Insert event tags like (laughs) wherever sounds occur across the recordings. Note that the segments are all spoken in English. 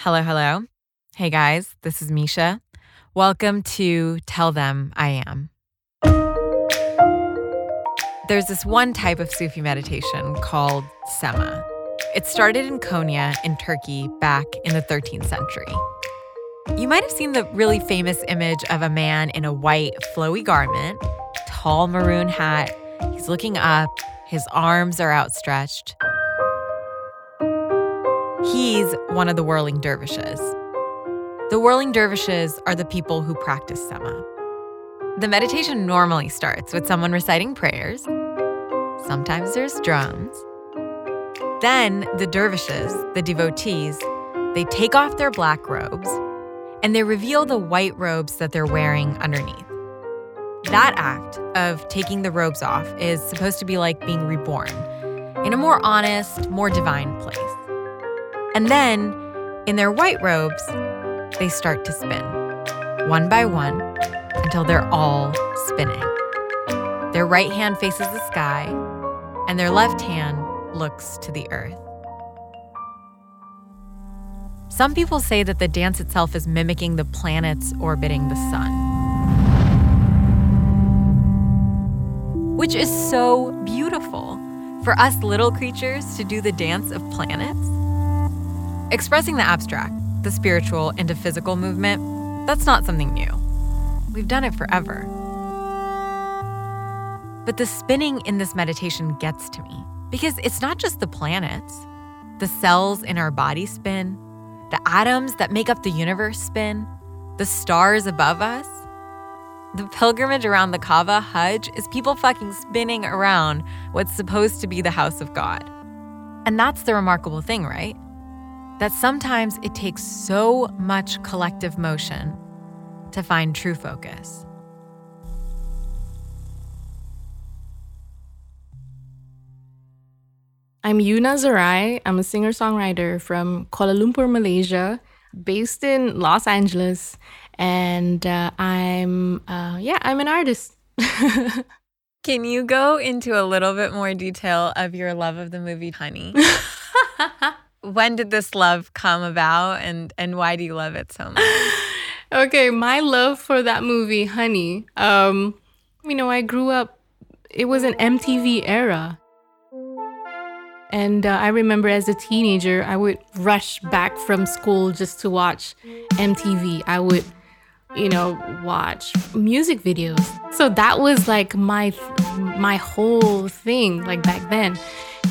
Hello, hello. Hey guys, this is Misha. Welcome to Tell Them I Am. There's this one type of Sufi meditation called Sema. It started in Konya in Turkey back in the 13th century. You might have seen the really famous image of a man in a white, flowy garment, tall maroon hat. He's looking up, his arms are outstretched. He's one of the whirling dervishes. The whirling dervishes are the people who practice Sema. The meditation normally starts with someone reciting prayers. Sometimes there's drums. Then the dervishes, the devotees, they take off their black robes and they reveal the white robes that they're wearing underneath. That act of taking the robes off is supposed to be like being reborn in a more honest, more divine place. And then, in their white robes, they start to spin, one by one, until they're all spinning. Their right hand faces the sky, and their left hand looks to the earth. Some people say that the dance itself is mimicking the planets orbiting the sun. Which is so beautiful for us little creatures to do the dance of planets. Expressing the abstract, the spiritual, into physical movement, that's not something new. We've done it forever. But the spinning in this meditation gets to me because it's not just the planets. The cells in our body spin, the atoms that make up the universe spin, the stars above us. The pilgrimage around the Kaaba Hajj is people fucking spinning around what's supposed to be the house of God. And that's the remarkable thing, right? That sometimes it takes so much collective motion to find true focus. I'm Yuna Zara'ai. I'm a singer songwriter from Kuala Lumpur, Malaysia, based in Los Angeles. And uh, I'm, uh, yeah, I'm an artist. (laughs) Can you go into a little bit more detail of your love of the movie Honey? (laughs) when did this love come about and and why do you love it so much? (sighs) okay, my love for that movie, Honey. Um, you know, I grew up it was an MTV era. And uh, I remember as a teenager, I would rush back from school just to watch MTV. I would, you know, watch music videos. So that was like my my whole thing like back then.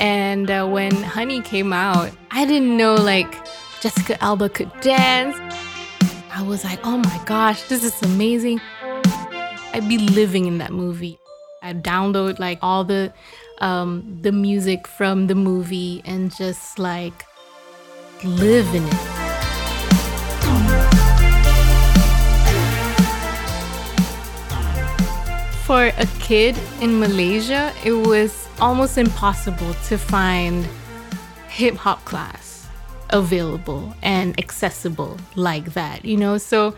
And uh, when Honey came out, I didn't know like Jessica Alba could dance. I was like, oh my gosh, this is amazing. I'd be living in that movie. I'd download like all the um, the music from the movie and just like live in it. For a kid in Malaysia, it was almost impossible to find hip hop class available and accessible like that, you know? So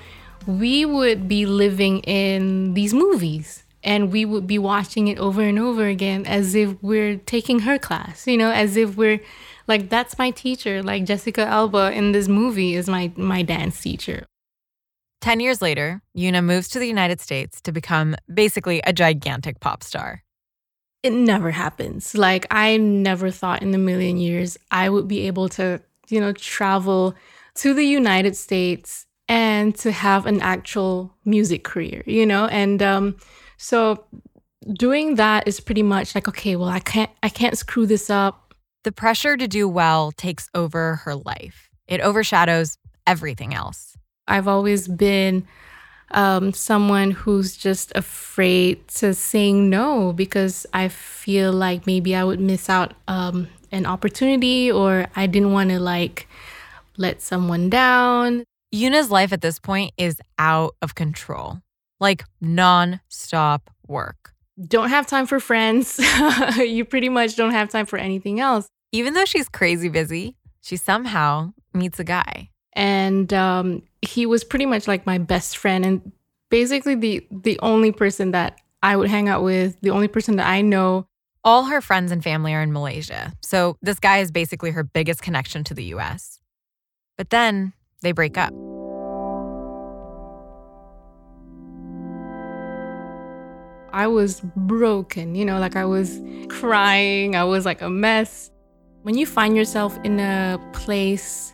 we would be living in these movies and we would be watching it over and over again as if we're taking her class, you know, as if we're like that's my teacher, like Jessica Alba in this movie is my my dance teacher. 10 years later, Yuna moves to the United States to become basically a gigantic pop star it never happens. Like I never thought in a million years I would be able to, you know, travel to the United States and to have an actual music career, you know? And um so doing that is pretty much like okay, well I can't I can't screw this up. The pressure to do well takes over her life. It overshadows everything else. I've always been um, someone who's just afraid to saying no because I feel like maybe I would miss out um, an opportunity or I didn't want to like let someone down. Yuna's life at this point is out of control, like non stop work. Don't have time for friends. (laughs) you pretty much don't have time for anything else. Even though she's crazy busy, she somehow meets a guy and um, he was pretty much like my best friend and basically the the only person that I would hang out with, the only person that I know. All her friends and family are in Malaysia, so this guy is basically her biggest connection to the US. But then they break up. I was broken, you know, like I was crying, I was like a mess. When you find yourself in a place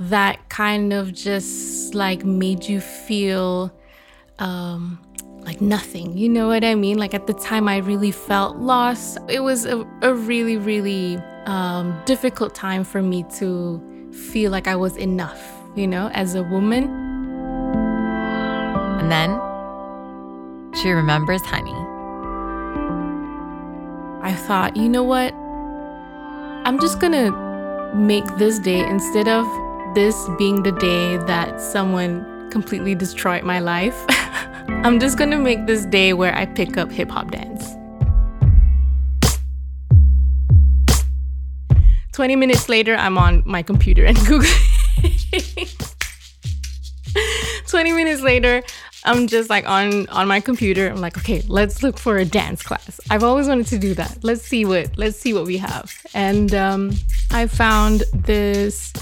that kind of just like made you feel um, like nothing, you know what I mean? Like at the time, I really felt lost. It was a, a really, really um, difficult time for me to feel like I was enough, you know, as a woman. And then she remembers Honey. I thought, you know what? I'm just gonna make this day instead of this being the day that someone completely destroyed my life. (laughs) I'm just gonna make this day where I pick up hip hop dance. 20 minutes later, I'm on my computer and (laughs) Google. 20 minutes later, I'm just like on on my computer. I'm like, okay, let's look for a dance class. I've always wanted to do that. Let's see what let's see what we have. And um, I found this.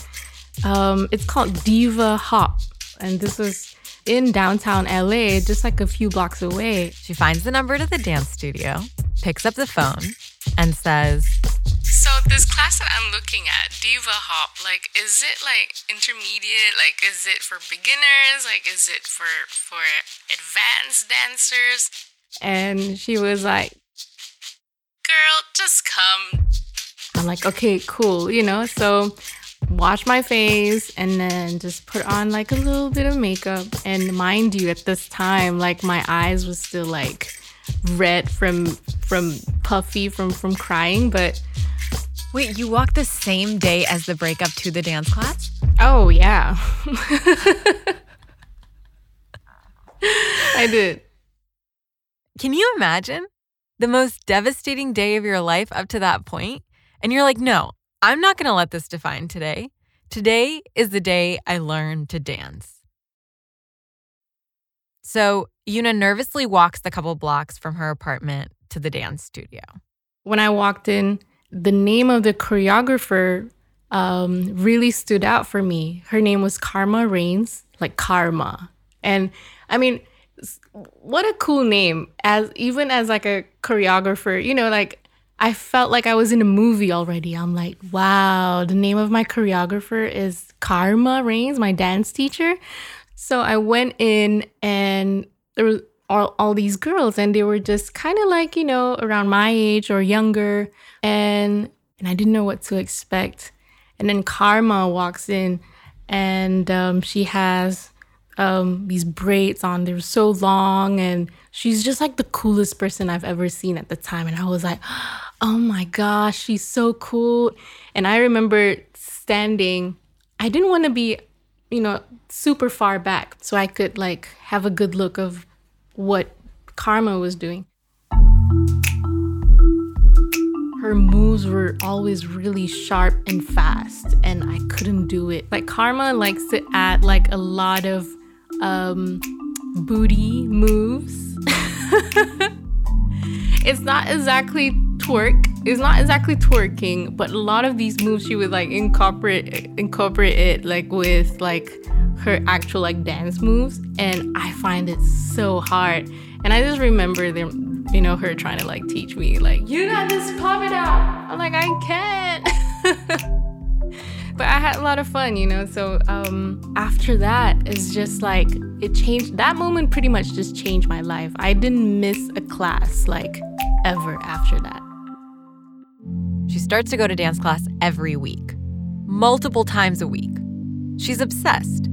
Um, it's called Diva Hop, and this was in downtown LA, just like a few blocks away. She finds the number to the dance studio, picks up the phone, and says, so this class that I'm looking at, Diva Hop, like is it like intermediate? Like is it for beginners? Like is it for for advanced dancers? And she was like, "Girl, just come." I'm like, "Okay, cool." You know, so wash my face and then just put on like a little bit of makeup. And mind you, at this time, like my eyes was still like red from from puffy from from crying, but Wait, you walked the same day as the breakup to the dance class? Oh, yeah. (laughs) I did. Can you imagine the most devastating day of your life up to that point? And you're like, no, I'm not going to let this define today. Today is the day I learn to dance. So Yuna nervously walks the couple blocks from her apartment to the dance studio. When I walked in, the name of the choreographer um, really stood out for me. Her name was Karma Rains, like karma. And I mean, what a cool name as even as like a choreographer, you know, like I felt like I was in a movie already. I'm like, wow, the name of my choreographer is Karma Rains, my dance teacher. So I went in and there were all, all these girls and they were just kind of like, you know, around my age or younger and and I didn't know what to expect. And then Karma walks in, and um, she has um, these braids on. They were so long, and she's just like the coolest person I've ever seen at the time. And I was like, oh my gosh, she's so cool. And I remember standing. I didn't want to be, you know, super far back, so I could like have a good look of what Karma was doing her moves were always really sharp and fast and i couldn't do it like karma likes to add like a lot of um booty moves (laughs) it's not exactly twerk it's not exactly twerking but a lot of these moves she would like incorporate incorporate it like with like her actual like dance moves and i find it so hard and i just remember them you know, her trying to like teach me, like, you got this, pop it out. I'm like, I can't. (laughs) but I had a lot of fun, you know. So um, after that, it's just like it changed. That moment pretty much just changed my life. I didn't miss a class like ever after that. She starts to go to dance class every week, multiple times a week. She's obsessed.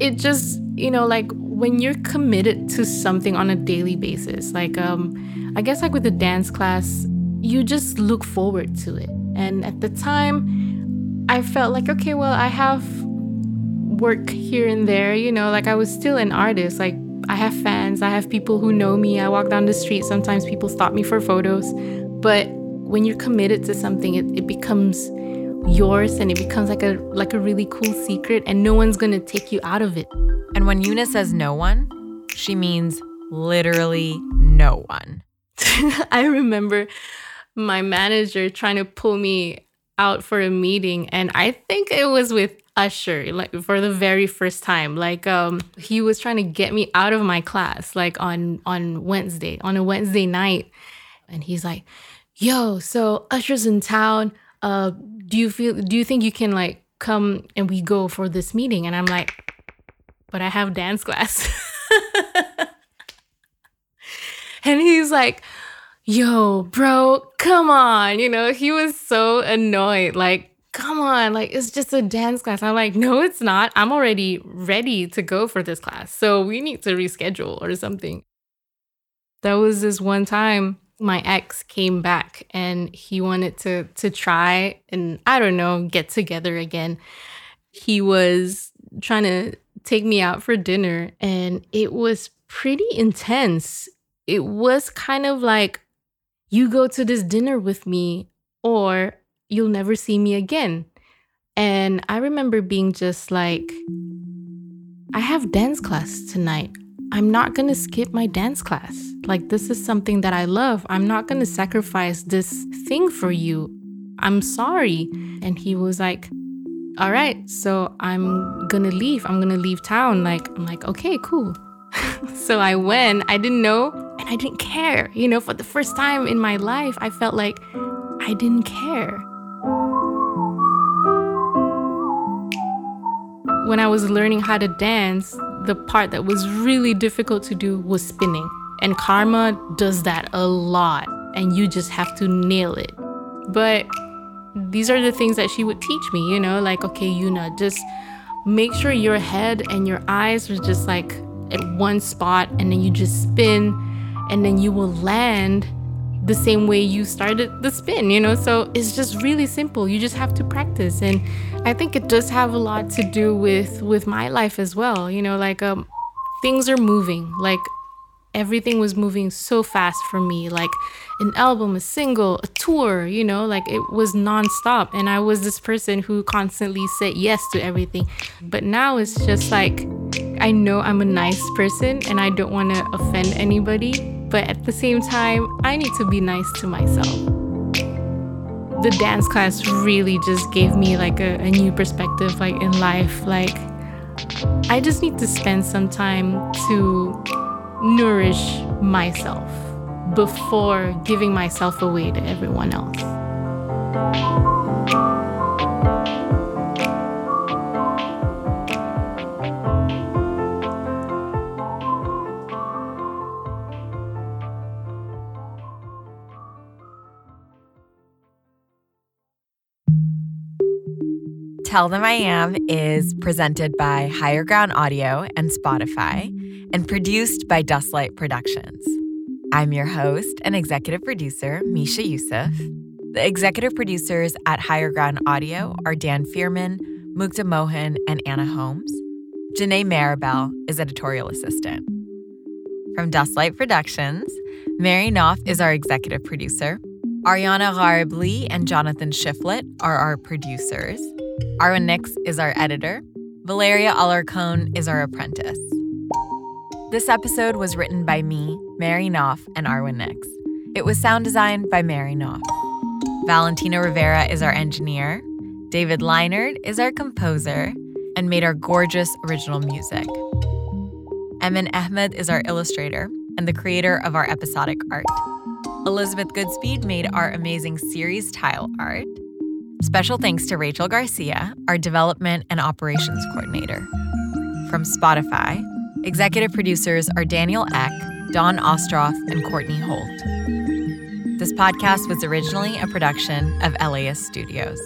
It just, you know, like when you're committed to something on a daily basis, like um, I guess like with the dance class, you just look forward to it. And at the time, I felt like, okay, well, I have work here and there, you know, like I was still an artist. Like I have fans, I have people who know me. I walk down the street, sometimes people stop me for photos. But when you're committed to something, it, it becomes yours and it becomes like a like a really cool secret and no one's gonna take you out of it. And when Yuna says no one, she means literally no one. (laughs) I remember my manager trying to pull me out for a meeting, and I think it was with usher like for the very first time like um he was trying to get me out of my class like on on wednesday on a wednesday night and he's like yo so usher's in town uh do you feel do you think you can like come and we go for this meeting and i'm like but i have dance class (laughs) and he's like yo bro come on you know he was so annoyed like come on, like it's just a dance class. I'm like, no, it's not. I'm already ready to go for this class. So we need to reschedule or something. That was this one time my ex came back and he wanted to to try and I don't know, get together again. He was trying to take me out for dinner and it was pretty intense. It was kind of like you go to this dinner with me or you'll never see me again. And I remember being just like, I have dance class tonight. I'm not gonna skip my dance class. Like, this is something that I love. I'm not gonna sacrifice this thing for you. I'm sorry. And he was like, All right, so I'm gonna leave. I'm gonna leave town. Like, I'm like, Okay, cool. (laughs) so I went. I didn't know and I didn't care. You know, for the first time in my life, I felt like I didn't care. when I was learning how to dance, the part that was really difficult to do was spinning. And Karma does that a lot, and you just have to nail it. But these are the things that she would teach me, you know, like, okay, Yuna, just make sure your head and your eyes are just like at one spot, and then you just spin, and then you will land the same way you started the spin, you know? So it's just really simple. You just have to practice. And I think it does have a lot to do with with my life as well. You know, like um things are moving. Like everything was moving so fast for me. Like an album, a single, a tour, you know, like it was nonstop. And I was this person who constantly said yes to everything. But now it's just like I know I'm a nice person and I don't want to offend anybody but at the same time, I need to be nice to myself. The dance class really just gave me like a, a new perspective like in life. Like I just need to spend some time to nourish myself before giving myself away to everyone else. Tell Them I Am is presented by Higher Ground Audio and Spotify and produced by Dustlight Productions. I'm your host and executive producer, Misha Euceph. The executive producers at Higher Ground Audio are Dan Fierman, Mukta Mohan, and Anna Holmes. Janae Maribel is editorial assistant. From Dustlight Productions, Mary Knopf is our executive producer. Ariana Gharib and Jonathan Shiflett are our producers. Arwen Nix is our editor. Valeria Alarcon is our apprentice. This episode was written by me, Mary Knopf, and Arwen Nix. It was sound designed by Mary Knopf. Valentina Rivera is our engineer. David Leinert is our composer and made our gorgeous original music. Emin Ahmed is our illustrator and the creator of our episodic art. Elizabeth Goodspeed made our amazing series tile art. Special thanks to Rachel Garcia, our development and operations coordinator. From Spotify, executive producers are Daniel Ek, Dawn Ostroff, and Courtney Holt. This podcast was originally a production of LAist Studios.